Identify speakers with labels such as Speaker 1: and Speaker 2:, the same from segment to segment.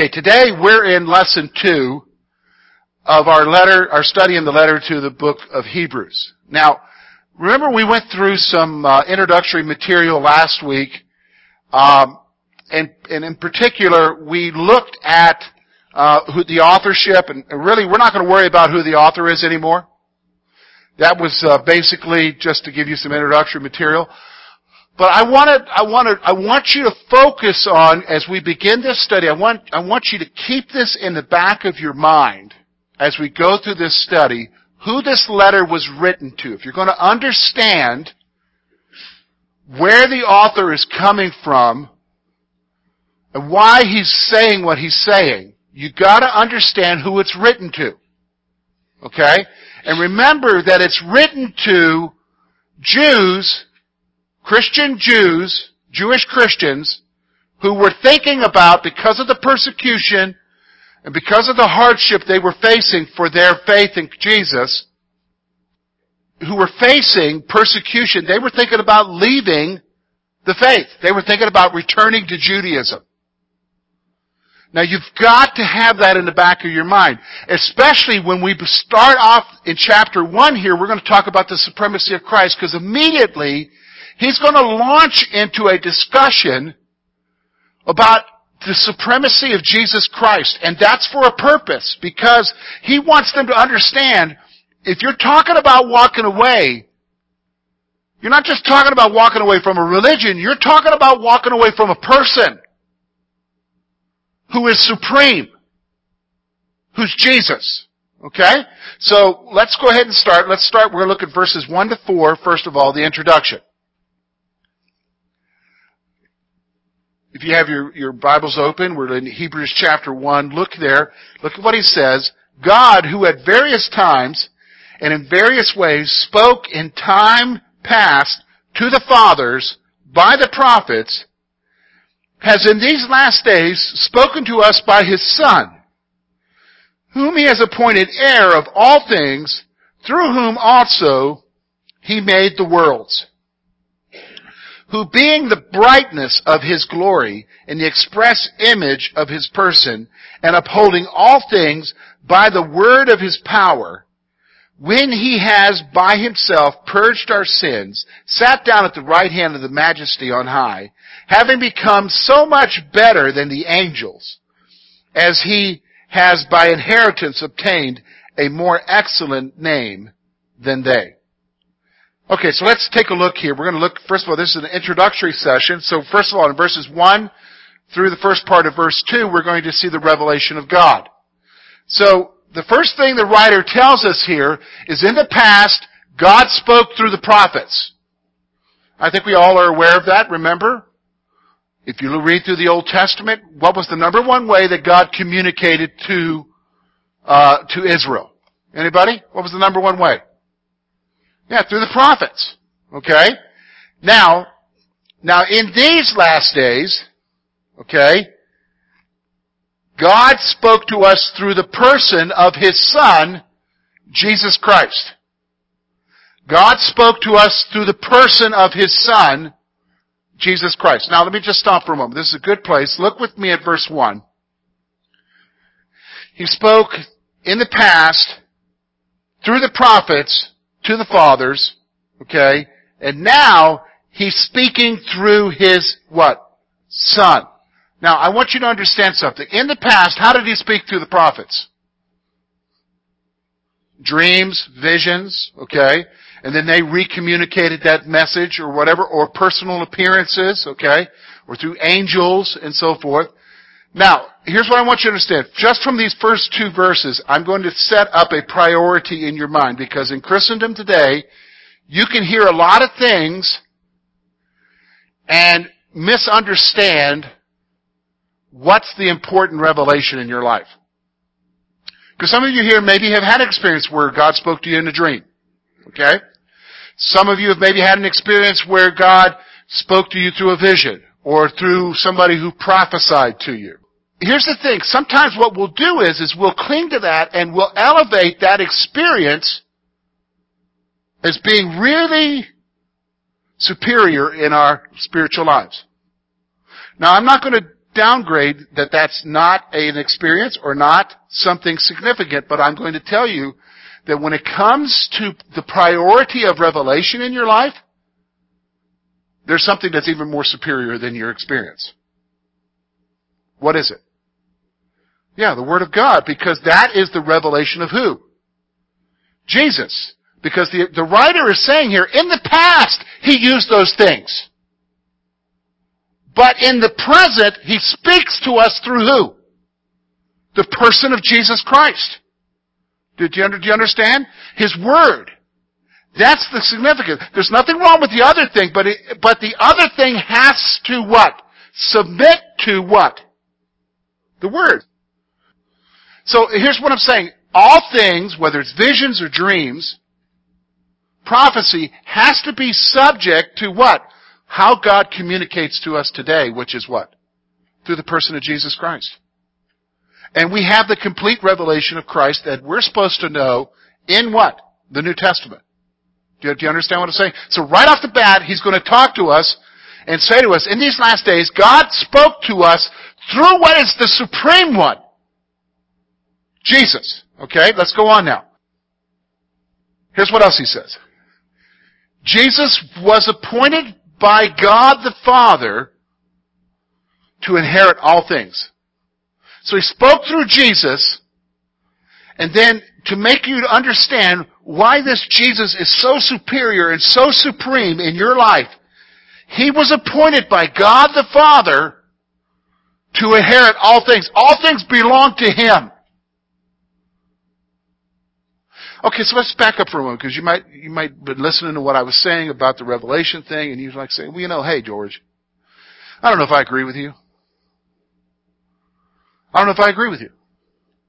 Speaker 1: Okay, today we're in lesson two of our letter, our study in the letter to the book of Hebrews. Now, remember we went through some uh, introductory material last week, um, and, and, in particular, we looked at uh, who the authorship, and really, we're not going to worry about who the author is anymore. That was uh, basically just to give you some introductory material. But I wanted, I wanted, I want you to focus on, as we begin this study, I want, I want you to keep this in the back of your mind as we go through this study, who this letter was written to. If you're going to understand where the author is coming from and why he's saying what he's saying, you gotta understand who it's written to. Okay? And remember that it's written to Jews Christian Jews, Jewish Christians, who were thinking about, because of the persecution and because of the hardship they were facing for their faith in Jesus, who were facing persecution, they were thinking about leaving the faith. They were thinking about returning to Judaism. Now you've got to have that in the back of your mind. Especially when we start off in chapter 1 here, we're going to talk about the supremacy of Christ, because immediately He's going to launch into a discussion about the supremacy of Jesus Christ. And that's for a purpose, because he wants them to understand, if you're talking about walking away, you're not just talking about walking away from a religion, you're talking about walking away from a person who is supreme, who's Jesus. Okay? So let's go ahead and start. Let's start. We're going to look at verses 1 to 4, first of all, the introduction. If you have your, your Bibles open, we're in Hebrews chapter 1. Look there. Look at what he says. God, who at various times and in various ways spoke in time past to the fathers by the prophets, has in these last days spoken to us by his Son, whom he has appointed heir of all things, through whom also he made the worlds who being the brightness of his glory and the express image of his person, and upholding all things by the word of his power, when he has by himself purged our sins, sat down at the right hand of the majesty on high, having become so much better than the angels, as he has by inheritance obtained a more excellent name than they. Okay, so let's take a look here. We're going to look, first of all, this is an introductory session. So first of all, in verses 1 through the first part of verse 2, we're going to see the revelation of God. So, the first thing the writer tells us here is in the past, God spoke through the prophets. I think we all are aware of that, remember? If you read through the Old Testament, what was the number one way that God communicated to, uh, to Israel? Anybody? What was the number one way? Yeah, through the prophets. Okay? Now, now in these last days, okay, God spoke to us through the person of His Son, Jesus Christ. God spoke to us through the person of His Son, Jesus Christ. Now let me just stop for a moment. This is a good place. Look with me at verse 1. He spoke in the past through the prophets to the fathers, okay? And now he's speaking through his what? Son. Now, I want you to understand something. In the past, how did he speak through the prophets? Dreams, visions, okay? And then they recommunicated that message or whatever, or personal appearances, okay? Or through angels and so forth. Now, here's what I want you to understand. Just from these first two verses, I'm going to set up a priority in your mind because in Christendom today, you can hear a lot of things and misunderstand what's the important revelation in your life. Because some of you here maybe have had an experience where God spoke to you in a dream. Okay? Some of you have maybe had an experience where God spoke to you through a vision or through somebody who prophesied to you here's the thing. Sometimes what we'll do is, is we'll cling to that and we'll elevate that experience as being really superior in our spiritual lives. Now I'm not going to downgrade that that's not an experience or not something significant, but I'm going to tell you that when it comes to the priority of revelation in your life, there's something that's even more superior than your experience. What is it? Yeah, the Word of God, because that is the revelation of who? Jesus. Because the, the writer is saying here, in the past, he used those things. But in the present, he speaks to us through who? The person of Jesus Christ. Did you, do you understand? His Word. That's the significance. There's nothing wrong with the other thing, but it, but the other thing has to what? Submit to what? The Word. So here's what I'm saying. All things, whether it's visions or dreams, prophecy has to be subject to what? How God communicates to us today, which is what? Through the person of Jesus Christ. And we have the complete revelation of Christ that we're supposed to know in what? The New Testament. Do you, understand what I'm saying? So right off the bat, he's going to talk to us and say to us, in these last days, God spoke to us through what is the supreme one. Jesus. Okay, let's go on now. Here's what else he says. Jesus was appointed by God the Father to inherit all things. So he spoke through Jesus, and then to make you understand why this Jesus is so superior and so supreme in your life, he was appointed by God the Father to inherit all things. All things belong to him. Okay, so let's back up for a moment because you might you might have been listening to what I was saying about the revelation thing, and you're like saying, "Well, you know, hey George, I don't know if I agree with you. I don't know if I agree with you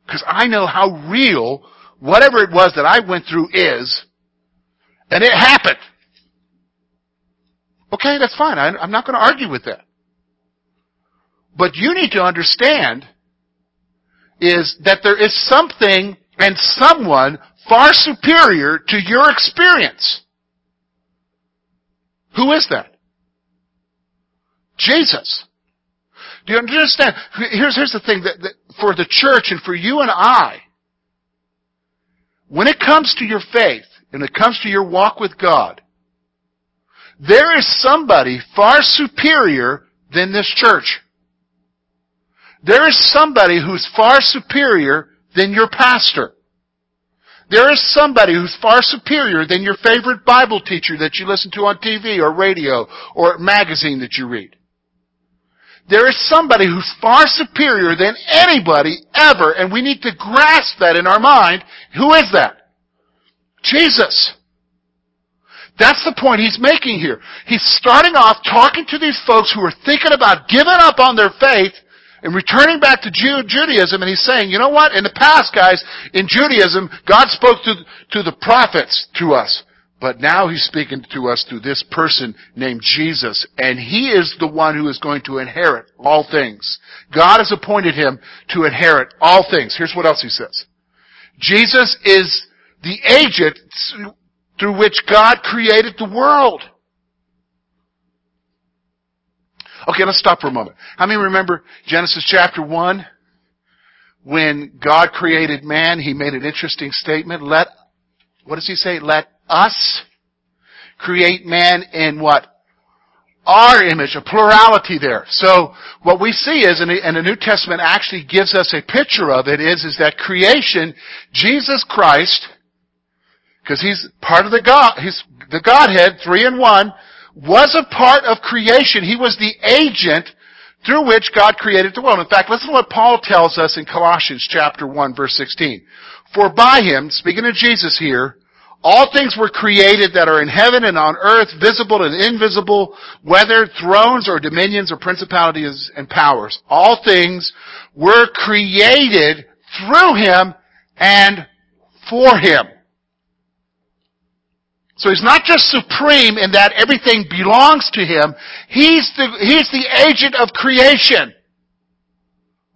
Speaker 1: because I know how real whatever it was that I went through is, and it happened." Okay, that's fine. I, I'm not going to argue with that. But you need to understand is that there is something and someone far superior to your experience. Who is that? Jesus. Do you understand? Here's, here's the thing that, that for the church and for you and I, when it comes to your faith and it comes to your walk with God, there is somebody far superior than this church. There is somebody who's far superior than your pastor. There is somebody who's far superior than your favorite Bible teacher that you listen to on TV or radio or magazine that you read. There is somebody who's far superior than anybody ever, and we need to grasp that in our mind. Who is that? Jesus. That's the point he's making here. He's starting off talking to these folks who are thinking about giving up on their faith and returning back to Judaism, and he's saying, you know what? In the past, guys, in Judaism, God spoke to, to the prophets to us. But now he's speaking to us through this person named Jesus, and he is the one who is going to inherit all things. God has appointed him to inherit all things. Here's what else he says. Jesus is the agent through which God created the world. Okay, let's stop for a moment. How many remember Genesis chapter 1? When God created man, He made an interesting statement. Let, what does He say? Let us create man in what? Our image, a plurality there. So, what we see is, and the New Testament actually gives us a picture of it, is, is that creation, Jesus Christ, because He's part of the God, He's the Godhead, three in one, was a part of creation. He was the agent through which God created the world. In fact, listen to what Paul tells us in Colossians chapter 1 verse 16. For by him, speaking of Jesus here, all things were created that are in heaven and on earth, visible and invisible, whether thrones or dominions or principalities and powers. All things were created through him and for him. So he's not just supreme in that everything belongs to him. He's the, he's the agent of creation.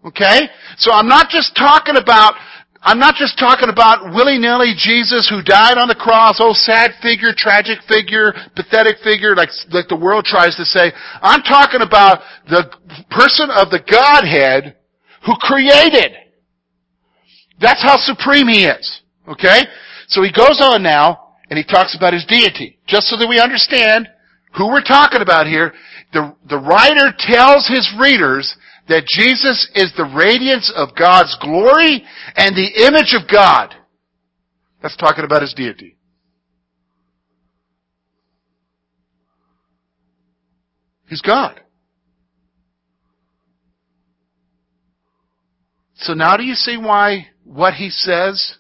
Speaker 1: Okay? So I'm not just talking about I'm not just talking about willy-nilly Jesus who died on the cross, oh sad figure, tragic figure, pathetic figure, like, like the world tries to say. I'm talking about the person of the Godhead who created. That's how supreme he is. Okay? So he goes on now, and he talks about his deity. Just so that we understand who we're talking about here, the, the writer tells his readers that Jesus is the radiance of God's glory and the image of God. That's talking about his deity. He's God. So now do you see why what he says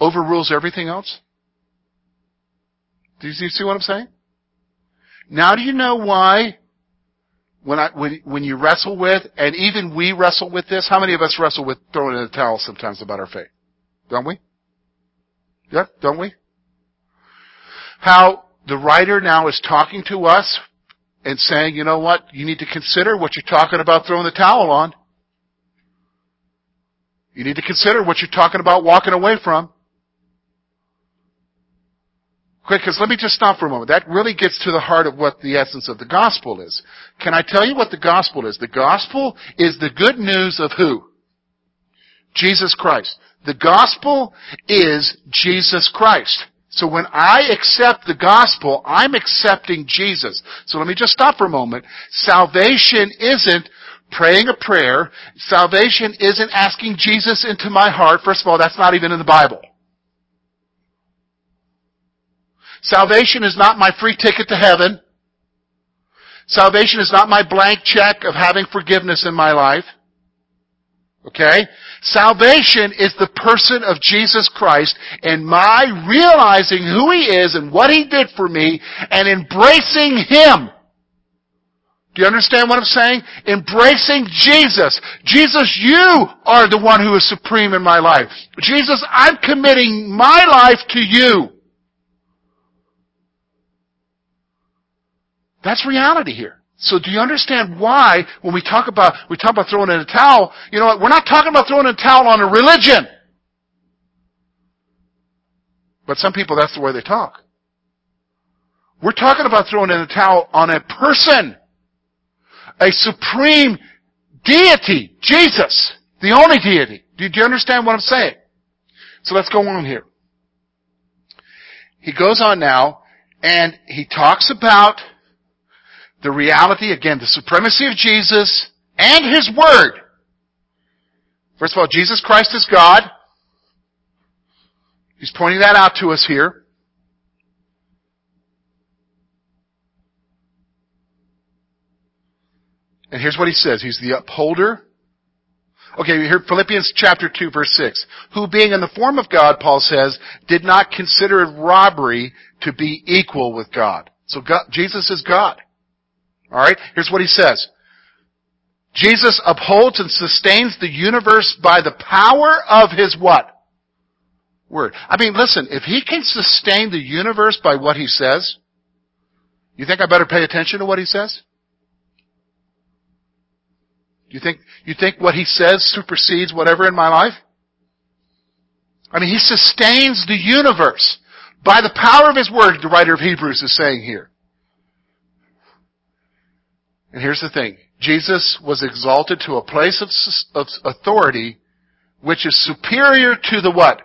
Speaker 1: overrules everything else? Do you see what I'm saying? Now do you know why when I when when you wrestle with and even we wrestle with this, how many of us wrestle with throwing in the towel sometimes about our faith? Don't we? Yeah, don't we? How the writer now is talking to us and saying, you know what, you need to consider what you're talking about throwing the towel on. You need to consider what you're talking about walking away from. Quick, because let me just stop for a moment. That really gets to the heart of what the essence of the gospel is. Can I tell you what the gospel is? The gospel is the good news of who? Jesus Christ. The gospel is Jesus Christ. So when I accept the gospel, I'm accepting Jesus. So let me just stop for a moment. Salvation isn't praying a prayer. Salvation isn't asking Jesus into my heart. First of all, that's not even in the Bible. Salvation is not my free ticket to heaven. Salvation is not my blank check of having forgiveness in my life. Okay? Salvation is the person of Jesus Christ and my realizing who He is and what He did for me and embracing Him. Do you understand what I'm saying? Embracing Jesus. Jesus, you are the one who is supreme in my life. Jesus, I'm committing my life to you. That's reality here. So do you understand why when we talk about we talk about throwing in a towel, you know what, we're not talking about throwing in a towel on a religion. But some people that's the way they talk. We're talking about throwing in a towel on a person. A supreme deity. Jesus. The only deity. Do you understand what I'm saying? So let's go on here. He goes on now and he talks about the reality, again, the supremacy of Jesus and His Word. First of all, Jesus Christ is God. He's pointing that out to us here. And here's what he says. He's the upholder. Okay, here Philippians chapter 2 verse 6. Who being in the form of God, Paul says, did not consider it robbery to be equal with God. So God, Jesus is God. Alright? Here's what he says. Jesus upholds and sustains the universe by the power of his what? Word. I mean, listen, if he can sustain the universe by what he says, you think I better pay attention to what he says? You think, you think what he says supersedes whatever in my life? I mean, he sustains the universe by the power of his word, the writer of Hebrews is saying here. And here's the thing. Jesus was exalted to a place of, of authority which is superior to the what?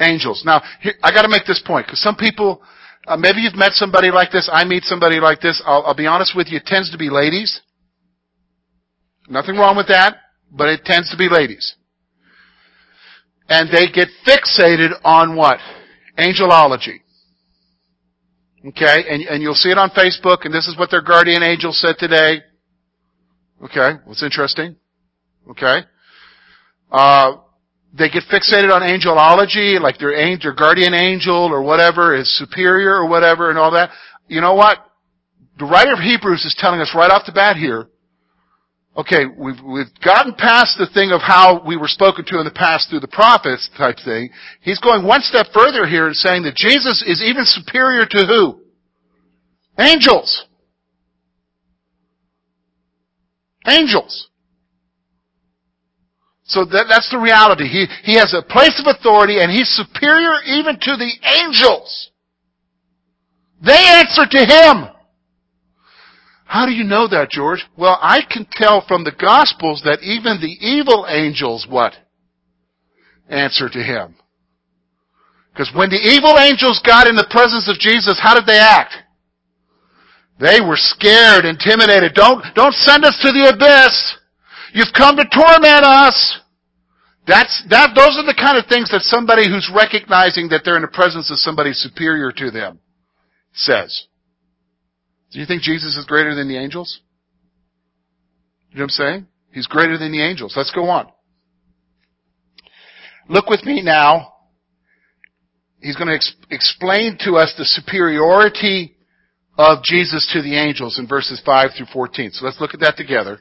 Speaker 1: Angels. Now, here, I gotta make this point, because some people, uh, maybe you've met somebody like this, I meet somebody like this, I'll, I'll be honest with you, it tends to be ladies. Nothing wrong with that, but it tends to be ladies. And they get fixated on what? Angelology. Okay, and, and you'll see it on Facebook, and this is what their guardian angel said today. Okay, what's interesting? Okay. Uh, they get fixated on angelology, like their angel, their guardian angel or whatever is superior or whatever and all that. You know what? The writer of Hebrews is telling us right off the bat here, okay, we've, we've gotten past the thing of how we were spoken to in the past through the prophets type thing. He's going one step further here and saying that Jesus is even superior to who? Angels. Angels. So that, that's the reality. He, he has a place of authority and he's superior even to the angels. They answer to him. How do you know that, George? Well, I can tell from the Gospels that even the evil angels, what? Answer to him. Because when the evil angels got in the presence of Jesus, how did they act? They were scared, intimidated. Don't, don't send us to the abyss. You've come to torment us. That's, that, those are the kind of things that somebody who's recognizing that they're in the presence of somebody superior to them says. Do you think Jesus is greater than the angels? You know what I'm saying? He's greater than the angels. Let's go on. Look with me now. He's going to ex- explain to us the superiority of Jesus to the angels in verses 5 through 14. So let's look at that together.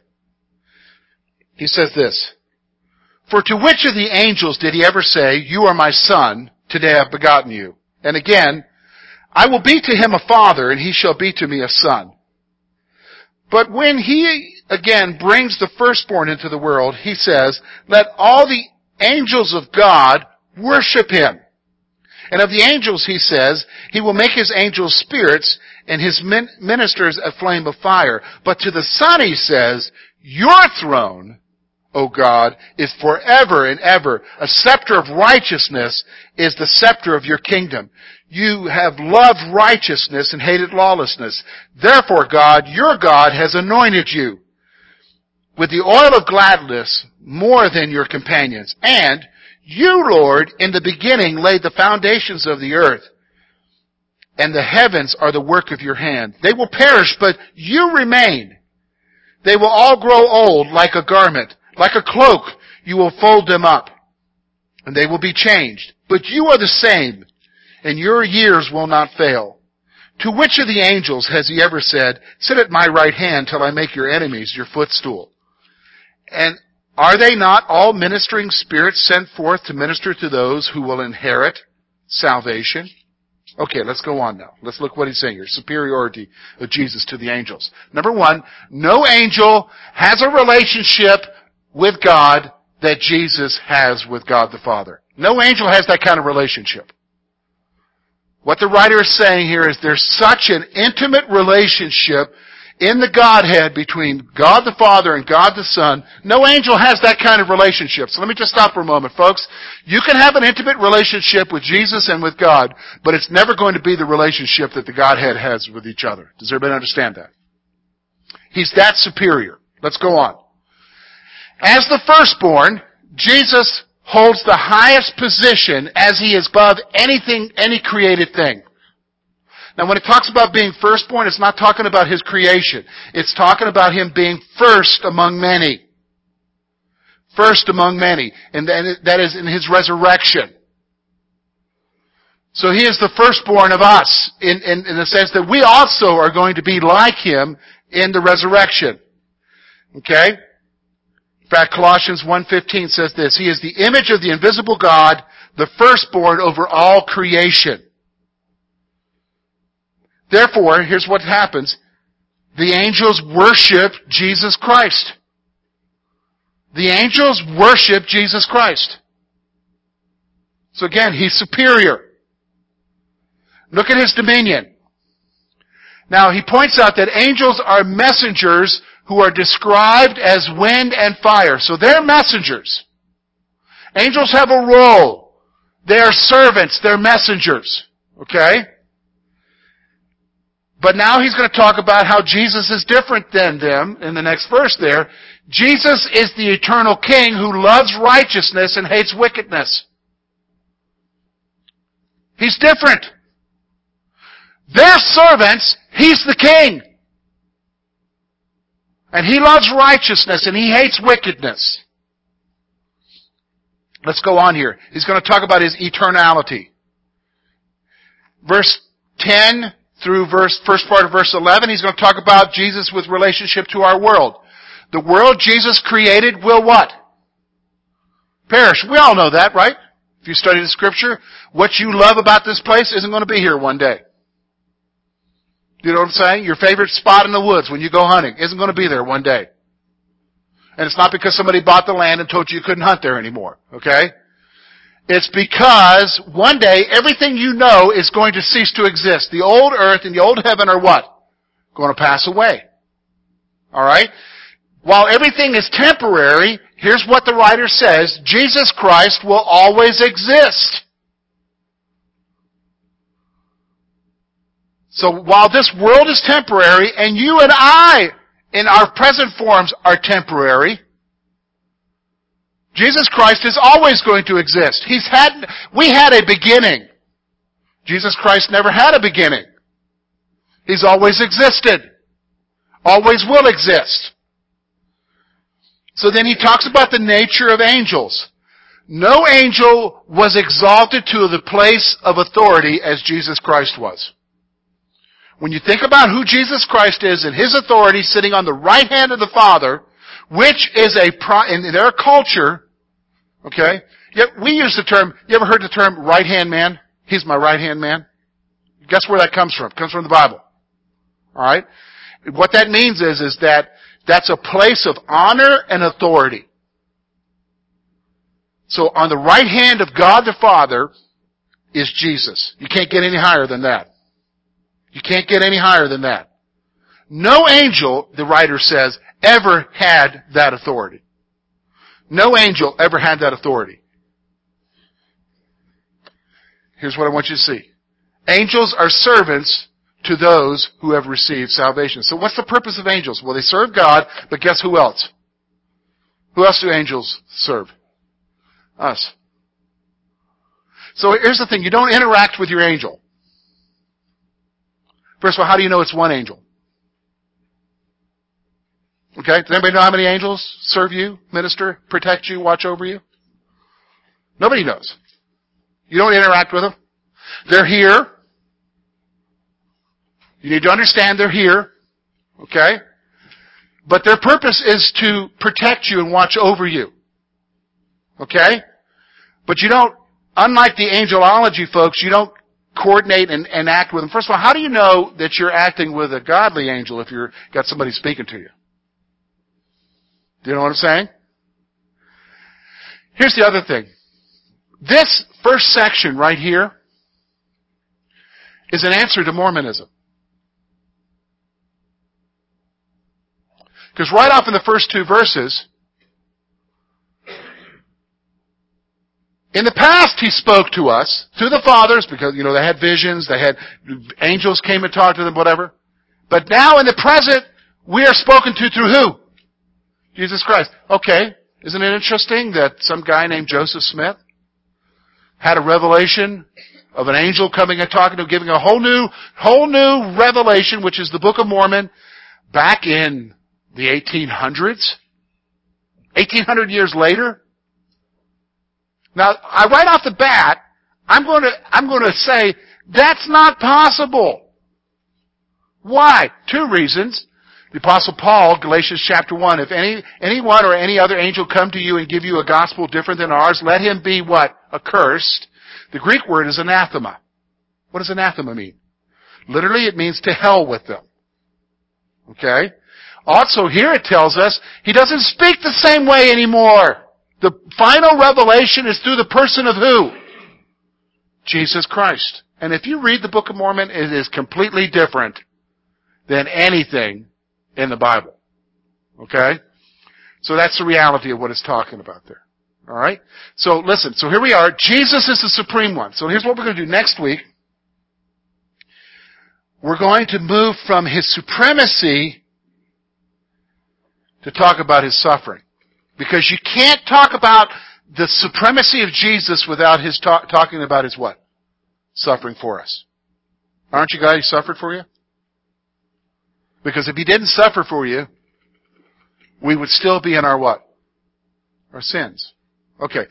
Speaker 1: He says this, For to which of the angels did he ever say, You are my son, today I've begotten you? And again, I will be to him a father, and he shall be to me a son. But when he again brings the firstborn into the world, he says, Let all the angels of God worship him. And of the angels, he says, he will make his angels spirits and his ministers a flame of fire. But to the Son, he says, your throne, O God, is forever and ever. A scepter of righteousness is the scepter of your kingdom. You have loved righteousness and hated lawlessness. Therefore, God, your God, has anointed you with the oil of gladness more than your companions. And you, Lord, in the beginning laid the foundations of the earth, and the heavens are the work of your hand. They will perish, but you remain. They will all grow old like a garment. Like a cloak, you will fold them up, and they will be changed. But you are the same, and your years will not fail. To which of the angels has he ever said, Sit at my right hand till I make your enemies your footstool? And are they not all ministering spirits sent forth to minister to those who will inherit salvation? Okay, let's go on now. Let's look what he's saying here. Superiority of Jesus to the angels. Number one, no angel has a relationship with God that Jesus has with God the Father. No angel has that kind of relationship. What the writer is saying here is there's such an intimate relationship in the Godhead between God the Father and God the Son. No angel has that kind of relationship. So let me just stop for a moment, folks. You can have an intimate relationship with Jesus and with God, but it's never going to be the relationship that the Godhead has with each other. Does everybody understand that? He's that superior. Let's go on. As the firstborn, Jesus holds the highest position as he is above anything, any created thing. Now when it talks about being firstborn, it's not talking about his creation. It's talking about him being first among many. First among many. And that is in his resurrection. So he is the firstborn of us in, in, in the sense that we also are going to be like him in the resurrection. Okay? In fact, Colossians 1.15 says this, He is the image of the invisible God, the firstborn over all creation. Therefore, here's what happens. The angels worship Jesus Christ. The angels worship Jesus Christ. So again, He's superior. Look at His dominion. Now, He points out that angels are messengers who are described as wind and fire. So they're messengers. Angels have a role. They are servants. They're messengers. Okay? But now he's going to talk about how Jesus is different than them in the next verse there. Jesus is the eternal king who loves righteousness and hates wickedness. He's different. They're servants. He's the king. And he loves righteousness and he hates wickedness. Let's go on here. He's going to talk about his eternality. Verse 10 through verse, first part of verse 11, he's going to talk about Jesus with relationship to our world. The world Jesus created will what? Perish. We all know that, right? If you study the scripture, what you love about this place isn't going to be here one day. You know what I'm saying? Your favorite spot in the woods when you go hunting isn't going to be there one day. And it's not because somebody bought the land and told you you couldn't hunt there anymore. Okay? It's because one day everything you know is going to cease to exist. The old earth and the old heaven are what? Going to pass away. Alright? While everything is temporary, here's what the writer says, Jesus Christ will always exist. So while this world is temporary and you and I in our present forms are temporary, Jesus Christ is always going to exist. He's had, we had a beginning. Jesus Christ never had a beginning. He's always existed. Always will exist. So then he talks about the nature of angels. No angel was exalted to the place of authority as Jesus Christ was. When you think about who Jesus Christ is and his authority sitting on the right hand of the Father, which is a, in their culture, okay, yet we use the term, you ever heard the term right hand man? He's my right hand man. Guess where that comes from? It comes from the Bible. Alright? What that means is, is that that's a place of honor and authority. So on the right hand of God the Father is Jesus. You can't get any higher than that. You can't get any higher than that. No angel, the writer says, ever had that authority. No angel ever had that authority. Here's what I want you to see. Angels are servants to those who have received salvation. So what's the purpose of angels? Well, they serve God, but guess who else? Who else do angels serve? Us. So here's the thing, you don't interact with your angel. First of all, how do you know it's one angel? Okay, does anybody know how many angels serve you, minister, protect you, watch over you? Nobody knows. You don't interact with them. They're here. You need to understand they're here. Okay? But their purpose is to protect you and watch over you. Okay? But you don't, unlike the angelology folks, you don't coordinate and, and act with them. First of all, how do you know that you're acting with a godly angel if you're got somebody speaking to you? Do you know what I'm saying? Here's the other thing. This first section right here is an answer to Mormonism. Because right off in the first two verses, in the past he spoke to us, to the fathers, because, you know, they had visions, they had, angels came and talked to them, whatever. But now in the present, we are spoken to through who? Jesus Christ. Okay. Isn't it interesting that some guy named Joseph Smith had a revelation of an angel coming and talking to him, giving a whole new, whole new revelation, which is the Book of Mormon, back in the 1800s? 1800 years later? Now, I, right off the bat, I'm going to, I'm going to say, that's not possible. Why? Two reasons. The apostle Paul, Galatians chapter 1, if any, anyone or any other angel come to you and give you a gospel different than ours, let him be what? Accursed. The Greek word is anathema. What does anathema mean? Literally, it means to hell with them. Okay? Also here it tells us he doesn't speak the same way anymore. The final revelation is through the person of who? Jesus Christ. And if you read the Book of Mormon, it is completely different than anything in the Bible. Okay? So that's the reality of what it's talking about there. Alright? So listen, so here we are. Jesus is the supreme one. So here's what we're going to do next week. We're going to move from his supremacy to talk about his suffering. Because you can't talk about the supremacy of Jesus without his talk, talking about his what? Suffering for us. Aren't you glad he suffered for you? Because if he didn't suffer for you, we would still be in our what? Our sins. Okay.